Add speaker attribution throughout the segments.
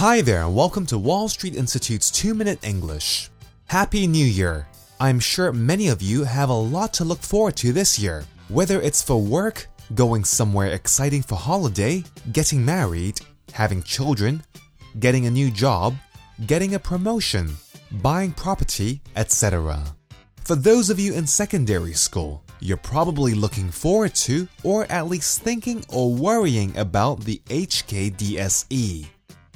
Speaker 1: Hi there, and welcome to Wall Street Institute's 2 Minute English. Happy New Year! I'm sure many of you have a lot to look forward to this year, whether it's for work, going somewhere exciting for holiday, getting married, having children, getting a new job, getting a promotion, buying property, etc. For those of you in secondary school, you're probably looking forward to, or at least thinking or worrying about the HKDSE.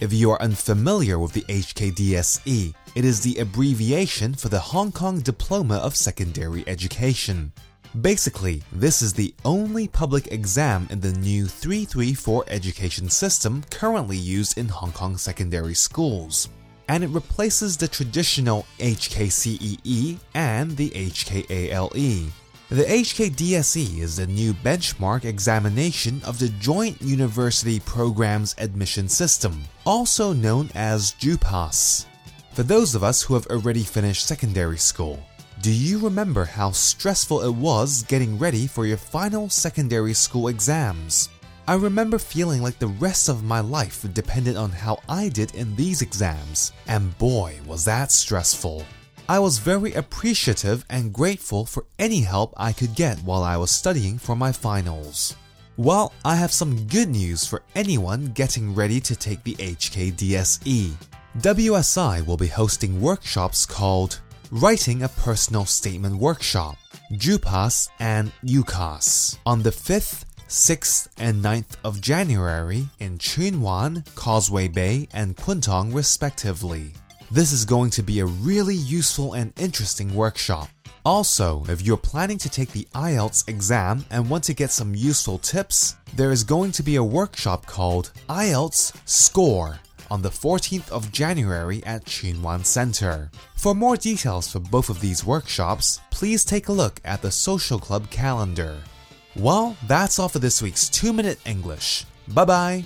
Speaker 1: If you are unfamiliar with the HKDSE, it is the abbreviation for the Hong Kong Diploma of Secondary Education. Basically, this is the only public exam in the new 334 education system currently used in Hong Kong secondary schools, and it replaces the traditional HKCEE and the HKALE. The HKDSE is the new benchmark examination of the Joint University Programs Admission System, also known as JUPAS. For those of us who have already finished secondary school, do you remember how stressful it was getting ready for your final secondary school exams? I remember feeling like the rest of my life depended on how I did in these exams, and boy, was that stressful. I was very appreciative and grateful for any help I could get while I was studying for my finals. Well, I have some good news for anyone getting ready to take the HKDSE. WSI will be hosting workshops called Writing a Personal Statement Workshop, JUPAS and UCAS on the 5th, 6th, and 9th of January in Tsuen Wan, Causeway Bay, and Kwun Tong, respectively. This is going to be a really useful and interesting workshop. Also, if you're planning to take the IELTS exam and want to get some useful tips, there is going to be a workshop called IELTS Score on the 14th of January at Tsuen Wan Center. For more details for both of these workshops, please take a look at the Social Club calendar. Well, that's all for this week's 2 Minute English. Bye bye.